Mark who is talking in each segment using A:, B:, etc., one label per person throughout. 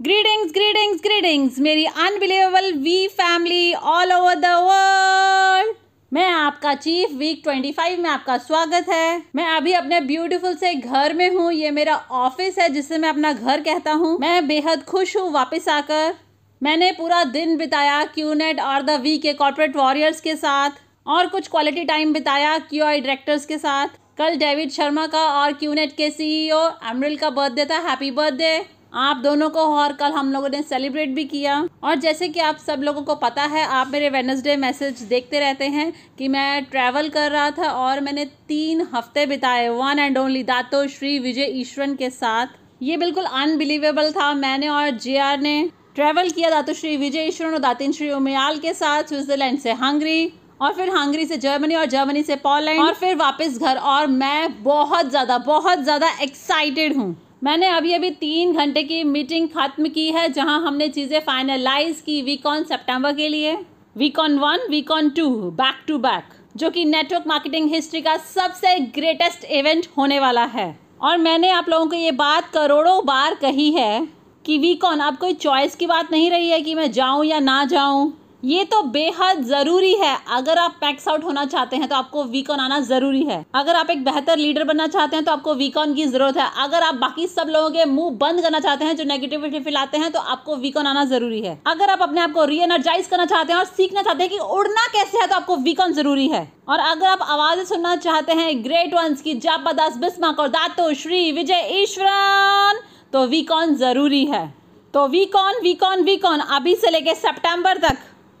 A: Greetings greetings greetings मेरी unbelievable V family all over the world मैं आपका chief week 25 में आपका स्वागत है। मैं अभी अपने ब्यूटीफुल से घर में हूँ। ये मेरा ऑफ़िस है जिसे मैं अपना घर कहता हूँ। मैं बेहद खुश हूँ वापस आकर। मैंने पूरा दिन बिताया क्यूनेट और द वी के कॉर्पोरेट वॉरियर्स के साथ और कुछ क्वालिटी टाइम बिताया क्यू आई डायरेक्टर्स के साथ। कल डेविड शर्मा का और क्यूनेट के सीईओ एमरिल का बर्थडे था। हैप्पी बर्थडे आप दोनों को और कल हम लोगों ने सेलिब्रेट भी किया। और जैसे कि आप सब लोगों को पता है, आप मेरे वेनसडे मैसेज देखते रहते हैं कि मैं ट्रैवल कर रहा था और मैंने तीन हफ़्ते बिताए one and only Dato Shri Vijay Eswaran के साथ। ये बिल्कुल अनबिलीवेबल था। मैंने और जे ने ट्रैवल किया दातो श्री विजय ईश्वरन और दातिन श्री उमयाल के साथ स्विट्जरलैंड से हंगरी और फिर हंगरी से जर्मनी और जर्मनी से पोलैंड और फिर वापस घर। और मैं बहुत ज़्यादा बहुत ज़्यादा एक्साइटेड हूँ। मैंने अभी अभी तीन घंटे की मीटिंग खत्म की है, जहाँ हमने चीज़ें फाइनलाइज की वीक ऑन सेप्टेम्बर के लिए। Week on one week on two back to back जो कि नेटवर्क मार्केटिंग हिस्ट्री का सबसे ग्रेटेस्ट इवेंट होने वाला है। और मैंने आप लोगों को ये बात करोड़ों बार कही है कि वीक ऑन अब कोई चॉइस की बात नहीं रही है कि मैं जाऊँ या ना जाऊँ। ये तो बेहद ज़रूरी है। अगर आप पैक्स आउट होना चाहते हैं तो आपको वीकॉन आना ज़रूरी है। अगर आप एक बेहतर लीडर बनना चाहते हैं तो आपको वीकॉन की ज़रूरत है। अगर आप बाकी सब लोगों के मुँह बंद करना चाहते हैं, जो नेगेटिविटी फैलाते हैं तो आपको वीकॉन आना ज़रूरी है। अगर आप अपने आप को री एनर्जाइज करना चाहते हैं और सीखना चाहते हैं कि उड़ना कैसे है तो आपको वीकॉन ज़रूरी है। और अगर आप आवाज़ें सुनना चाहते हैं ग्रेट वंस की जापादास बिस्माक और दातो, श्री विजय ईश्वरन तो वीकॉन ज़रूरी है। तो वीकॉन वीकॉन वीकॉन अभी से लेके सितंबर तक।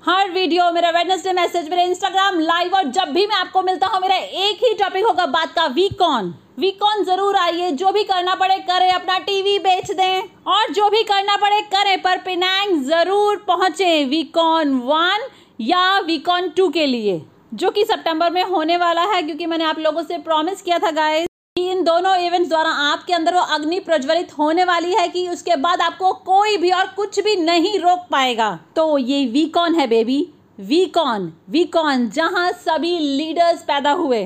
A: हर वीडियो, मेरा वेडनेसडे मैसेज मेरे इंस्टाग्राम लाइव और जब भी मैं आपको मिलता हूँ, मेरा एक ही टॉपिक होगा बात का वीक ऑन वीक ऑन ज़रूर आइए, जो भी करना पड़े करें, अपना टीवी बेच दें। और जो भी करना पड़े करें, पर पिनांग ज़रूर पहुँचे। वीक ऑन वन या वीक ऑन टू के लिए? जो कि सितंबर में होने वाला है, क्योंकि मैंने आप लोगों से प्रॉमिस किया था गाइस दोनों इवेंट्स द्वारा आपके अंदर वो अग्नि प्रज्वलित होने वाली है कि उसके बाद आपको कोई भी और कुछ भी नहीं रोक पाएगा। तो ये वीकॉन है बेबी वीकॉन वीकॉन जहाँ सभी लीडर्स पैदा हुए।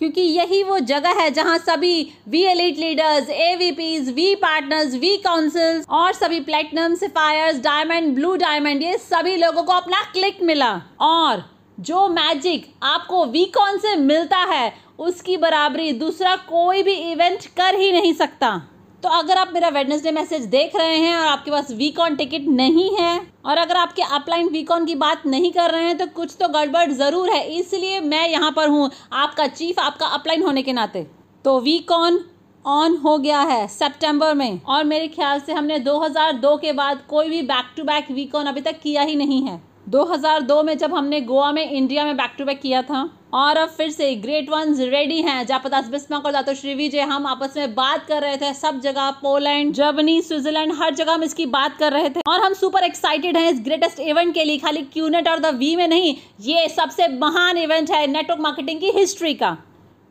A: क्योंकि यही वो जगह है जहाँ सभी V elite leaders A V Ps V partners V councils और सभी platinum sapphires diamond blue diamond ये सभी लोगों को अपना क्लिक मिला। और जो मैजिक आपको वीकॉन से मिलता है, उसकी बराबरी दूसरा कोई भी इवेंट कर ही नहीं सकता। तो अगर आप मेरा वेडनेसडे मैसेज देख रहे हैं और आपके पास वीक ऑन टिकट नहीं है, और अगर आपके अपलाइन वीकॉन की बात नहीं कर रहे हैं तो कुछ तो गड़बड़ ज़रूर है। इसलिए मैं यहाँ पर हूँ, आपका चीफ आपका अपलाइन होने के नाते। तो वीक ऑन हो गया है सितंबर में। और मेरे ख्याल से हमने 2002 के बाद कोई भी back to back week on अभी तक किया ही नहीं है। 2002 में जब हमने गोवा में, इंडिया में बैक टू बैक किया था, और अब फिर से ग्रेट वंस रेडी हैं। जापदास बिस्मक और दातो श्री विजय हम आपस में बात कर रहे थे सब जगह, पोलैंड, जर्मनी, स्विट्जरलैंड, हर जगह हम इसकी बात कर रहे थे। और हम सुपर एक्साइटेड हैं इस ग्रेटेस्ट इवेंट के लिए, खाली क्यूनेट और द वी में नहीं, ये सबसे महान इवेंट है नेटवर्क मार्केटिंग की हिस्ट्री का।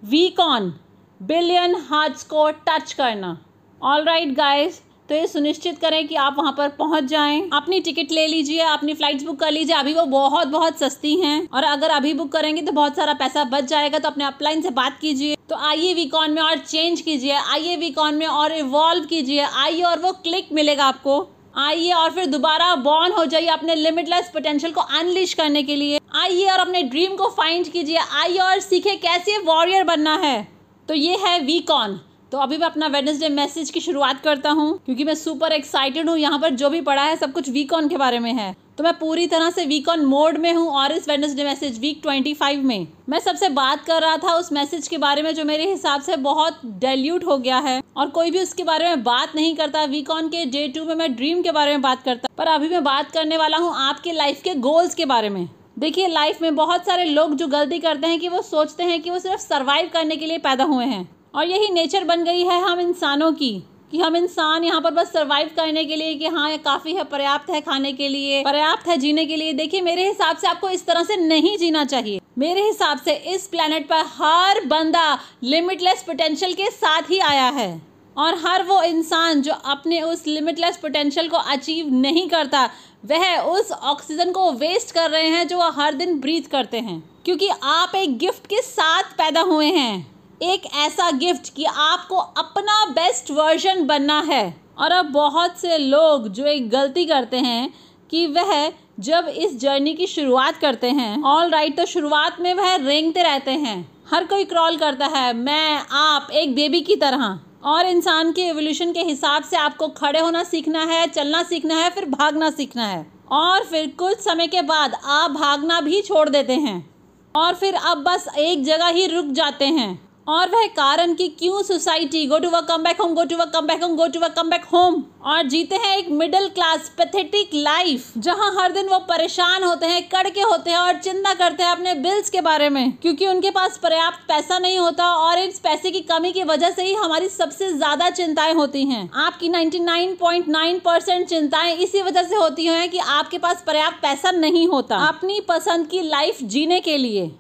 A: V con? बिलियन हार्ट्स को टच करना। ऑल राइट गाइज़ तो ये सुनिश्चित करें कि आप वहाँ पर पहुँच जाएँ। अपनी टिकट ले लीजिए, अपनी फ्लाइट्स बुक कर लीजिए। अभी वो बहुत बहुत सस्ती हैं। और अगर अभी बुक करेंगे तो बहुत सारा पैसा बच जाएगा तो अपने अपलाइन से बात कीजिए। तो आइए वीकॉन में और चेंज कीजिए। आइए वीकॉन में और इवॉल्व कीजिए। आइए और वो क्लिक मिलेगा आपको। आइए और फिर दोबारा बॉर्न हो जाइए अपने लिमिटलेस पोटेंशियल को अनलिश करने के लिए। आइए और अपने ड्रीम को फाइंड कीजिए। आइए और सीखे कैसे वॉरियर बनना है। तो ये है वीकॉन तो अभी मैं अपना वेडनेसडे मैसेज की शुरुआत करता हूँ, क्योंकि मैं सुपर एक्साइटेड हूँ यहाँ पर जो भी पढ़ा है, सब कुछ वीक ऑन के बारे में है। तो मैं पूरी तरह से वीक ऑन मोड में हूँ और इस Wednesday message week twenty five में। मैं सबसे बात कर रहा था उस मैसेज के बारे में जो मेरे हिसाब से बहुत डेल्यूट हो गया है, और कोई भी उसके बारे में बात नहीं करता। वीक ऑन के डे टू में मैं ड्रीम के बारे में बात करता, पर अभी मैं बात करने वाला हूँ आपके लाइफ के गोल्स के बारे में। देखिए लाइफ में बहुत सारे लोग जो गलती करते हैं कि वो सोचते हैं कि वो सिर्फ़ सर्वाइव करने के लिए पैदा हुए हैं। और यही नेचर बन गई है हम इंसानों की, कि हम इंसान यहाँ पर बस सरवाइव करने के लिए कि हाँ ये काफ़ी है, पर्याप्त है खाने के लिए, पर्याप्त है जीने के लिए। देखिए, मेरे हिसाब से आपको इस तरह से नहीं जीना चाहिए। मेरे हिसाब से इस प्लेनेट पर हर बंदा लिमिटलेस पोटेंशियल के साथ ही आया है। और हर वो इंसान जो अपने उस लिमिटलेस पोटेंशियल को अचीव नहीं करता, वह उस ऑक्सीजन को वेस्ट कर रहे हैं जो हर दिन ब्रीथ करते हैं। क्योंकि आप एक गिफ्ट के साथ पैदा हुए हैं। एक ऐसा गिफ्ट कि आपको अपना बेस्ट वर्जन बनना है। और अब बहुत से लोग जो एक गलती करते हैं कि वह जब इस जर्नी की शुरुआत करते हैं ऑल राइट तो शुरुआत में वह रेंगते रहते हैं। हर कोई क्रॉल करता है, मैं, आप, एक बेबी की तरह। और इंसान के एवोल्यूशन के हिसाब से आपको खड़े होना सीखना है, चलना सीखना है, फिर भागना सीखना है। और फिर कुछ समय के बाद आप भागना भी छोड़ देते हैं। और फिर अब बस एक जगह ही रुक जाते हैं। और वह कारण कि क्यों society go to work come back home go to work come back home go to work come back home और जीते हैं एक मिडिल क्लास पैथेटिक लाइफ जहाँ हर दिन वो परेशान होते हैं, कड़के होते हैं और चिंता करते हैं अपने बिल्स के बारे में, क्योंकि उनके पास पर्याप्त पैसा नहीं होता और इस पैसे की कमी की वजह से ही हमारी सबसे ज़्यादा चिंताएँ होती हैं। आपकी 99.9 परसेंट चिंताएँ इसी वजह से होती हैं कि आपके पास पर्याप्त पैसा नहीं होता। अपनी पसंद की लाइफ जीने के लिए।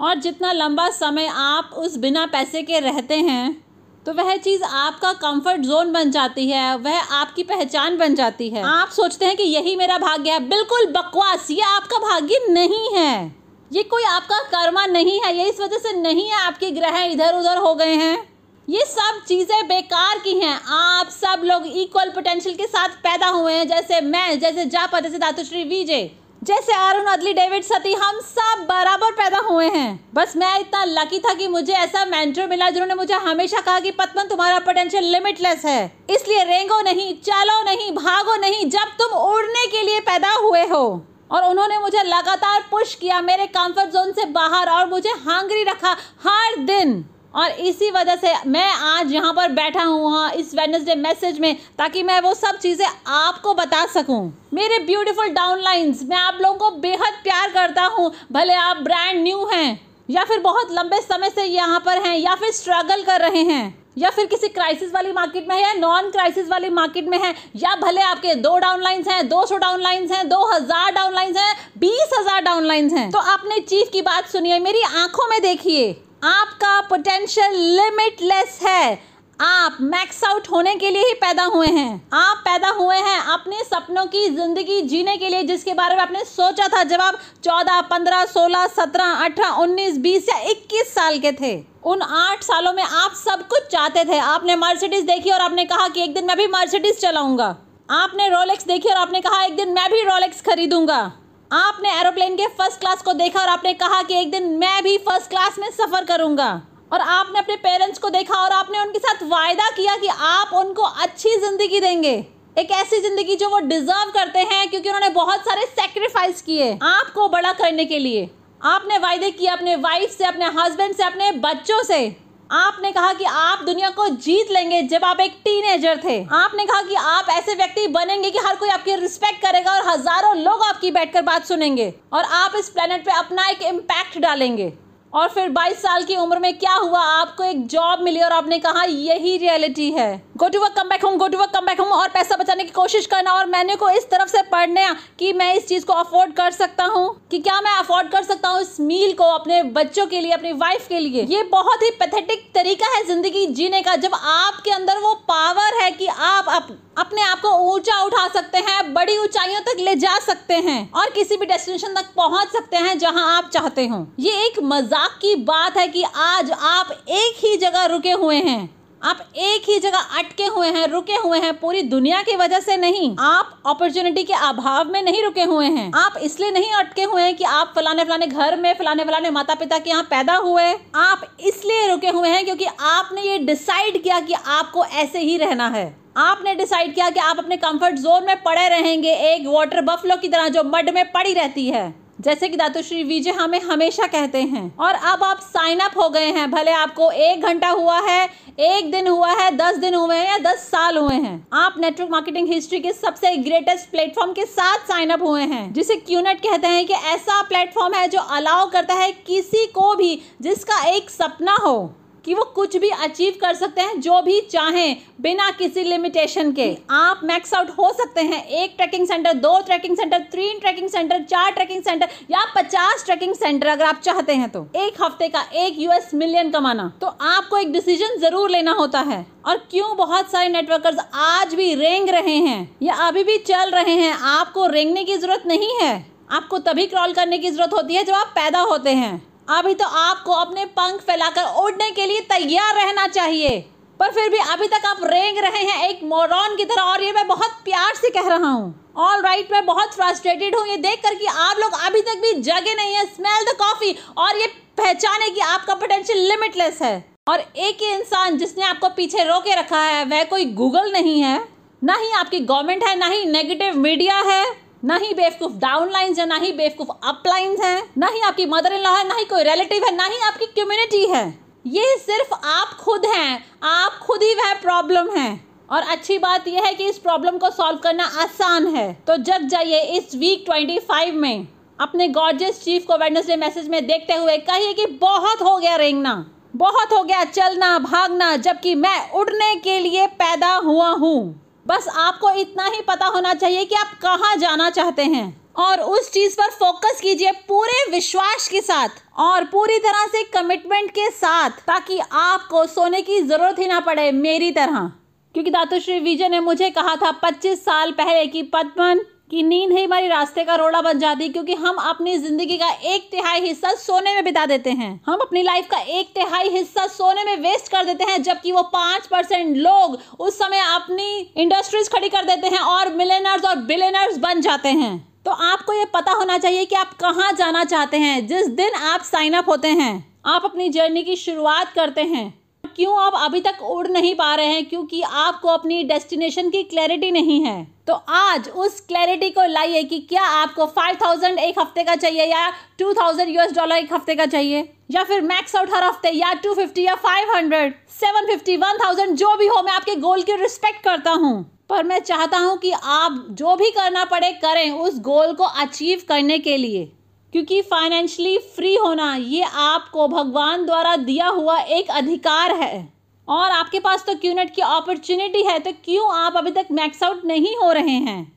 A: और जितना लंबा समय आप उस बिना पैसे के रहते हैं तो वह चीज़ आपका कंफर्ट जोन बन जाती है, वह आपकी पहचान बन जाती है। आप सोचते हैं कि यही मेरा भाग्य है। बिल्कुल बकवास, ये आपका भाग्य नहीं है। ये कोई आपका कर्मा नहीं है, ये इस वजह से नहीं है आपके ग्रह इधर उधर हो गए हैं। ये सब चीज़ें बेकार की हैं। आप सब लोग इक्वल पोटेंशियल के साथ पैदा हुए हैं, जैसे मैं, जैसे जापा जैसे धातुश्री विजय जैसे अरुण, अदली, डेविड, सती, हम सब बराबर पैदा हुए हैं। बस मैं इतना लकी था कि मुझे ऐसा मेंटर मिला जिन्होंने मुझे हमेशा कहा कि पतमन तुम्हारा पोटेंशियल लिमिटलेस है। इसलिए रेंगो नहीं, चलो नहीं, भागो नहीं, जब तुम उड़ने के लिए पैदा हुए हो। और उन्होंने मुझे लगातार पुश किया, मेरे कंफर्ट जोन से बाहर और मुझे हांगरी रखा हर दिन। और इसी वजह से मैं आज यहाँ पर बैठा हूँ हाँ इस वेडनेसडे मैसेज में, ताकि मैं वो सब चीज़ें आपको बता सकूँ। मेरे ब्यूटीफुल डाउनलाइंस मैं आप लोगों को बेहद प्यार करता हूँ, भले आप ब्रांड न्यू हैं, या फिर बहुत लंबे समय से यहाँ पर हैं, या फिर स्ट्रगल कर रहे हैं, या फिर किसी क्राइसिस वाली मार्केट में है, या नॉन क्राइसिस वाली मार्केट में है, या भले आपके दो डाउनलाइंस हैं, दो सौ डाउनलाइंस हैं, दो हज़ार डाउनलाइंस हैं, बीस हज़ार डाउनलाइंस हैं। तो आपने चीफ की बात सुनिए, मेरी आँखों में देखिए। आपका पोटेंशियल लिमिटलेस है। आप मैक्स आउट होने के लिए ही पैदा हुए हैं। आप पैदा हुए हैं अपने सपनों की ज़िंदगी जीने के लिए, जिसके बारे में आपने सोचा था जब आप चौदह, पंद्रह, सोलह, सत्रह, अठारह, उन्नीस, बीस या इक्कीस साल के थे। उन आठ सालों में आप सब कुछ चाहते थे। आपने मर्सिडीज देखी और आपने कहा कि एक दिन मैं भी मर्सिडीज चलाऊँगा। आपने रोलेक्स देखी और आपने कहा, एक दिन मैं भी रोलेक्स खरीदूँगा। आपने एरोप्लेन के फ़र्स्ट क्लास को देखा और आपने कहा कि एक दिन मैं भी फ़र्स्ट क्लास में सफ़र करूँगा। और आपने अपने पेरेंट्स को देखा और आपने उनके साथ वायदा किया कि आप उनको अच्छी ज़िंदगी देंगे। एक ऐसी ज़िंदगी जो वो डिज़र्व करते हैं क्योंकि उन्होंने बहुत सारे सेक्रीफाइस किए आपको बड़ा करने के लिए। आपने वायदे किए अपने वाइफ से, अपने हस्बैंड से, अपने बच्चों से। आपने कहा कि आप दुनिया को जीत लेंगे जब आप एक टीनेजर थे। आपने कहा कि आप ऐसे व्यक्ति बनेंगे कि हर कोई आपकी रिस्पेक्ट करेगा और हज़ारों लोग आपकी बैठकर बात सुनेंगे और आप इस प्लेनेट पे अपना एक इम्पैक्ट डालेंगे। और फिर 22 साल की उम्र में क्या हुआ? आपको एक जॉब मिली और आपने कहा यही रियलिटी है। Go to work come back home go to work come back home और पैसा बचाने की कोशिश करना। और मैंने को इस तरफ़ से पढ़ने कि मैं इस चीज़ को अफोर्ड कर सकता हूँ। कि क्या मैं अफोर्ड कर सकता हूँ इस मील को अपने बच्चों के लिए अपनी वाइफ के लिए? ये बहुत ही पैथेटिक तरीका है ज़िंदगी जीने का जब आपके अंदर वो पावर है कि आप अप, अपने आप को ऊँचा उठा सकते हैं, बड़ी ऊंचाइयों तक ले जा सकते हैं और किसी भी डेस्टिनेशन तक पहुँच सकते हैं जहाँ आप चाहते हो। ये एक मज़ाक की बात है कि आज आप एक ही जगह रुके हुए हैं। आप एक ही जगह अटके हुए हैं, रुके हुए हैं, पूरी दुनिया की वजह से नहीं। आप अपॉर्चुनिटी के अभाव में नहीं रुके हुए हैं। आप इसलिए नहीं अटके हुए हैं कि आप फलाने फलाने घर में, फलाने फलाने माता पिता के यहाँ पैदा हुए। आप इसलिए रुके हुए हैं क्योंकि आपने ये डिसाइड किया कि आपको ऐसे ही रहना है। आपने डिसाइड किया कि आप अपने कंफर्ट जोन में पड़े रहेंगे, एक वाटर बफलो की तरह जो मड में पड़ी रहती है। जैसे कि दातुश्री विजय हमें हमेशा कहते हैं। और अब आप साइन अप हो गए हैं, भले आपको एक घंटा हुआ है, एक दिन हुआ है, दस दिन हुए हैं या दस साल हुए हैं। आप नेटवर्क मार्केटिंग हिस्ट्री के सबसे ग्रेटेस्ट प्लेटफॉर्म के साथ साइन अप हुए हैं, जिसे क्यूनेट कहते हैं कि ऐसा प्लेटफॉर्म है जो अलाउ करता है किसी को भी जिसका एक सपना हो। कि वो कुछ भी अचीव कर सकते हैं, जो भी चाहें, बिना किसी लिमिटेशन के। आप मैक्स आउट हो सकते हैं एक ट्रैकिंग सेंटर दो ट्रैकिंग सेंटर तीन ट्रैकिंग सेंटर चार ट्रैकिंग सेंटर या पचास ट्रैकिंग सेंटर अगर आप चाहते हैं तो। एक हफ़्ते का एक यूएस मिलियन कमाना। तो आपको एक डिसीज़न ज़रूर लेना होता है। और क्यों बहुत सारे नेटवर्कर्स आज भी रेंग रहे हैं या अभी भी चल रहे हैं, आपको रेंगने की ज़रूरत नहीं है। आपको तभी क्रॉल करने की ज़रूरत होती है जब आप पैदा होते हैं। अभी तो आपको अपने पंख फैलाकर उड़ने के लिए तैयार रहना चाहिए। पर फिर भी अभी तक आप रेंग रहे हैं एक मोरॉन की तरह और ये मैं बहुत प्यार से कह रहा हूँ। ऑल राइट मैं बहुत फ्रस्ट्रेटेड हूँ। ये देख कर कि आप लोग अभी तक भी जगे नहीं है। स्मेल द कॉफ़ी और ये पहचाने कि आपका पोटेंशियल लिमिटलेस है। और एक ही इंसान जिसने आपको पीछे रोके रखा है, वह कोई गूगल नहीं है। ना ही आपकी गवर्नमेंट है, ना ही नेगेटिव मीडिया है। ना ही बेवकूफ़ डाउनलाइंस है, ना ही बेवकूफ़ अपलाइंस है, ना ही आपकी मदर इन लॉ है, ना ही कोई रिलेटिव है, ना ही आपकी कम्युनिटी है। ये सिर्फ़ आप खुद हैं, आप खुद ही वह प्रॉब्लम है। और अच्छी बात यह है कि इस प्रॉब्लम को सॉल्व करना आसान है। तो जग जाइए इस वीक ट्वेंटी फाइव में, अपने गॉर्जियस चीफ को वेडनेसडे मैसेज में देखते हुए कहिए कि बहुत हो गया रेंगना, बहुत हो गया चलना, भागना, जबकि मैं उड़ने के लिए पैदा हुआ हूँ। बस आपको इतना ही पता होना चाहिए कि आप कहाँ जाना चाहते हैं। और उस चीज़ पर फोकस कीजिए पूरे विश्वास के साथ और पूरी तरह से कमिटमेंट के साथ ताकि आपको सोने की ज़रूरत ही ना पड़े मेरी तरह। क्योंकि दातुश्री विजय ने मुझे कहा था 25 साल पहले कि पद्मन की नींद ही हमारी रास्ते का रोड़ा बन जाती है, क्योंकि हम अपनी ज़िंदगी का एक तिहाई हिस्सा सोने में बिता देते हैं। हम अपनी लाइफ का एक तिहाई हिस्सा सोने में वेस्ट कर देते हैं, जबकि वो पाँच परसेंट लोग उस समय अपनी इंडस्ट्रीज़ खड़ी कर देते हैं और मिलेनर्स और बिलेनर्स बन जाते हैं। तो आपको ये पता होना चाहिए कि आप कहाँ जाना चाहते हैं, जिस दिन आप साइन अप होते हैं। आप अपनी जर्नी की शुरुआत करते हैं। क्यों आप अभी तक उड़ नहीं पा रहे हैं? क्योंकि आपको अपनी डेस्टिनेशन की क्लैरिटी नहीं है। तो आज उस क्लैरिटी को लाइए कि क्या आपको 5000 एक हफ़्ते का चाहिए या 2000 यूएस डॉलर एक हफ़्ते का चाहिए? या फिर मैक्स आउट हर हफ़्ते या 250 या 500 750 1000 जो भी हो, मैं आपके गोल की रिस्पेक्ट करता हूँ। पर मैं चाहता हूँ कि आप जो भी करना पड़े करें उस गोल को अचीव करने के लिए। क्योंकि फाइनेंशियली फ्री होना, ये आपको भगवान द्वारा दिया हुआ एक अधिकार है। और आपके पास तो क्यूनेट की अपॉर्चुनिटी है तो क्यों आप अभी तक मैक्स आउट नहीं हो रहे हैं?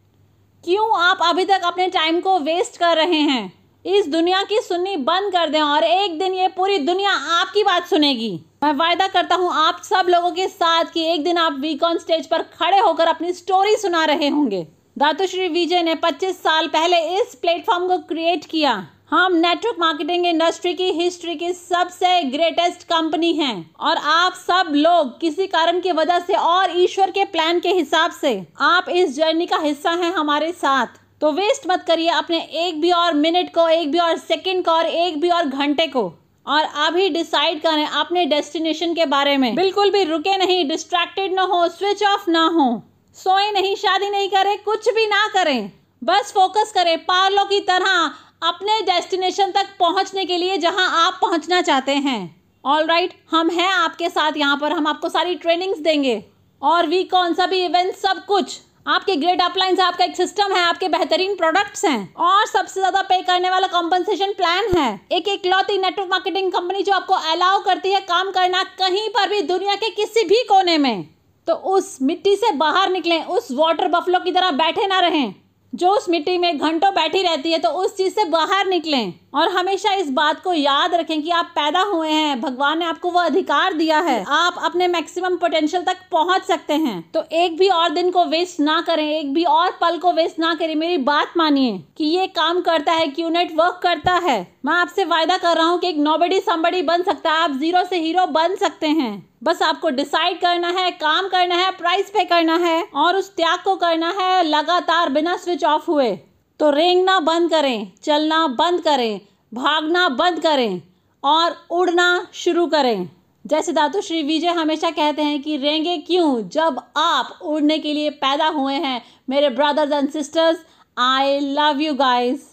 A: क्यों आप अभी तक अपने टाइम को वेस्ट कर रहे हैं? इस दुनिया की सुननी बंद कर दें और एक दिन ये पूरी दुनिया आपकी बात सुनेगी। मैं वायदा करता हूँ, आप सब लोगों के साथ कि एक दिन आप वीक ऑन स्टेज पर खड़े होकर अपनी स्टोरी सुना रहे होंगे। दातुश्री विजय ने 25 साल पहले इस प्लेटफॉर्म को क्रिएट किया। हम नेटवर्क मार्केटिंग इंडस्ट्री की हिस्ट्री की सबसे ग्रेटेस्ट कंपनी हैं और आप सब लोग किसी कारण की वजह से और ईश्वर के प्लान के हिसाब से आप इस जर्नी का हिस्सा हैं हमारे साथ। तो वेस्ट मत करिए अपने एक भी और मिनट को, एक भी और सेकंड को और एक भी और घंटे को और अभी डिसाइड करें अपने डेस्टिनेशन के बारे में। बिल्कुल भी रुके नहीं डिस्ट्रैक्टेड ना हो स्विच ऑफ़ ना हो। सोए नहीं शादी नहीं करें कुछ भी ना करें। बस फोकस करें पार्लो की तरह अपने डेस्टिनेशन तक पहुँचने के लिए जहाँ आप पहुँचना चाहते हैं। ऑल राइट right, हम हैं आपके साथ यहाँ पर हम आपको सारी ट्रेनिंग्स देंगे। और वी कौन सा भी इवेंट सब कुछ। आपके ग्रेट अपलाइंस आपका एक सिस्टम है आपके बेहतरीन प्रोडक्ट्स हैं। और सबसे ज़्यादा पे करने वाला कॉम्पनसेशन प्लान है। एक एक लौती नेटवर्क मार्केटिंग कंपनी जो आपको अलाउ करती है काम करना कहीं पर भी दुनिया के किसी भी कोने में। तो उस मिट्टी से बाहर निकलें, उस वाटर बफलो की तरह बैठे ना रहें। जो उस मिट्टी में घंटों बैठी रहती है तो उस चीज़ से बाहर निकलें। और हमेशा इस बात को याद रखें कि आप पैदा हुए हैं, भगवान ने आपको वो अधिकार दिया है। आप अपने मैक्सिमम पोटेंशियल तक पहुँच सकते हैं। तो एक भी और दिन को वेस्ट ना करें, एक भी और पल को वेस्ट ना करें। मेरी बात मानिए कि ये काम करता है क्यूनेट वर्क करता है। मैं आपसे वायदा कर रहा हूँ कि एक नोबडी समबड़ी बन सकता है। आप ज़ीरो से हीरो बन सकते हैं। बस आपको डिसाइड करना है, काम करना है प्राइस पे करना है और उस त्याग को करना है, लगातार बिना स्विच ऑफ़ हुए। तो रेंगना बंद करें, चलना बंद करें, भागना बंद करें और उड़ना शुरू करें। जैसे दातु श्री विजय हमेशा कहते हैं कि रेंगे क्यों? जब आप उड़ने के लिए पैदा हुए हैं, मेरे brothers and sisters I love you guys